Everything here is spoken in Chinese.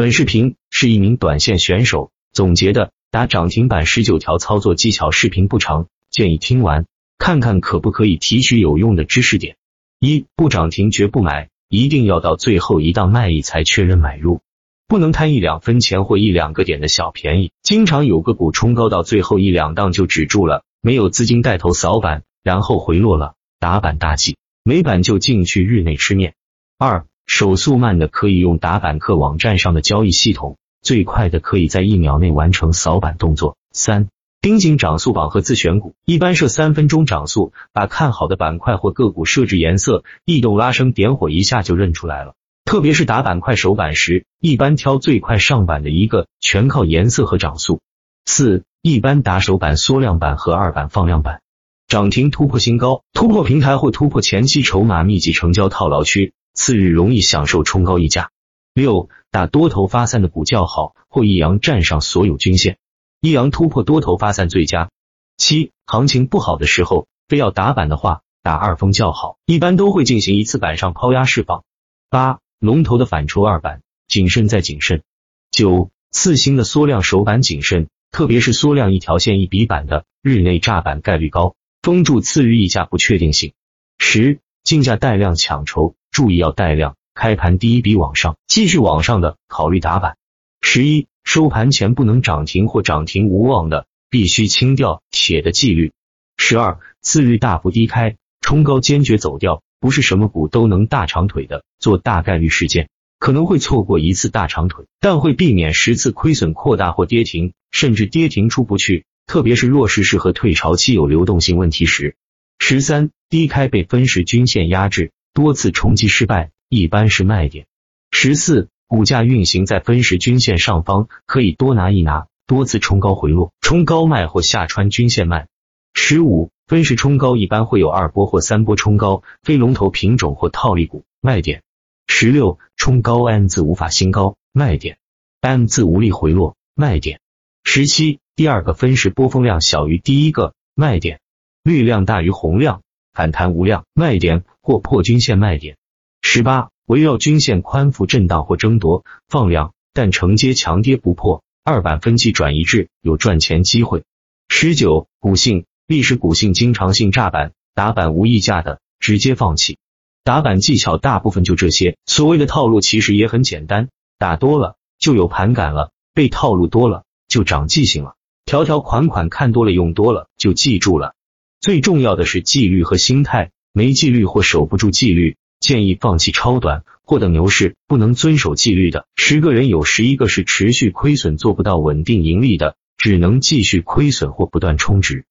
本视频是一名短线选手总结的打涨停板十九条操作技巧，视频不长，建议听完看看可不可以提取有用的知识点。一不涨停绝不买，一定要到最后一档卖一才确认买入，不能贪一两分钱或一两个点的小便宜。经常有个股冲高到最后一两档就止住了，没有资金带头扫板，然后回落了，打板大忌，没板就进去日内吃面。二手速慢的可以用打板客网站上的交易系统，最快的可以在一秒内完成扫板动作。三盯紧涨速榜和自选股，一般设三分钟涨速，把看好的板块或个股设置颜色，异动拉升点火一下就认出来了。特别是打板块首板时，一般挑最快上板的一个，全靠颜色和涨速。四一般打首板缩量板和二板放量板，涨停突破新高，突破平台或突破前期筹码密集成交套牢区。次日容易享受冲高溢价。六打多头发散的股较好，或一阳站上所有均线，一阳突破多头发散最佳。七行情不好的时候，非要打板的话，打二峰较好，一般都会进行一次板上抛压释放。八龙头的反抽二板，谨慎再谨慎。九次新的缩量首板谨慎，特别是缩量一条线一笔板的，日内炸板概率高，封住次日溢价不确定性。十竞价带量抢筹。注意要带量，开盘第一笔往上，继续往上的考虑打板。十一收盘前不能涨停或涨停无望的，必须清掉铁的纪律。十二次日大幅低开，冲高坚决走掉，不是什么股都能大长腿的，做大概率事件可能会错过一次大长腿，但会避免十次亏损扩大或跌停，甚至跌停出不去。特别是弱势市和退潮期有流动性问题时。十三低开被分时均线压制。多次冲击失败，一般是卖点。十四，股价运行在分时均线上方，可以多拿一拿。多次冲高回落，冲高卖或下穿均线卖。十五，分时冲高一般会有二波或三波冲高，非龙头品种或套利股卖点。十六，冲高 M 字无法新高卖点，M 字无力回落卖点。十七，第二个分时波峰量小于第一个卖点，绿量大于红量。反弹无量卖点或破均线卖点。十八，围绕均线宽幅震荡或争夺放量，但承接强跌不破，二板分期转移至有赚钱机会。十九，股性历史股性经常性炸板打板无溢价的直接放弃。打板技巧大部分就这些，所谓的套路其实也很简单，打多了就有盘感了，被套路多了就长记性了，条条款款看多了用多了就记住了。最重要的是纪律和心态，没纪律或守不住纪律，建议放弃超短或等牛市。不能遵守纪律的，十个人有十一个是持续亏损做不到稳定盈利的，只能继续亏损或不断充值。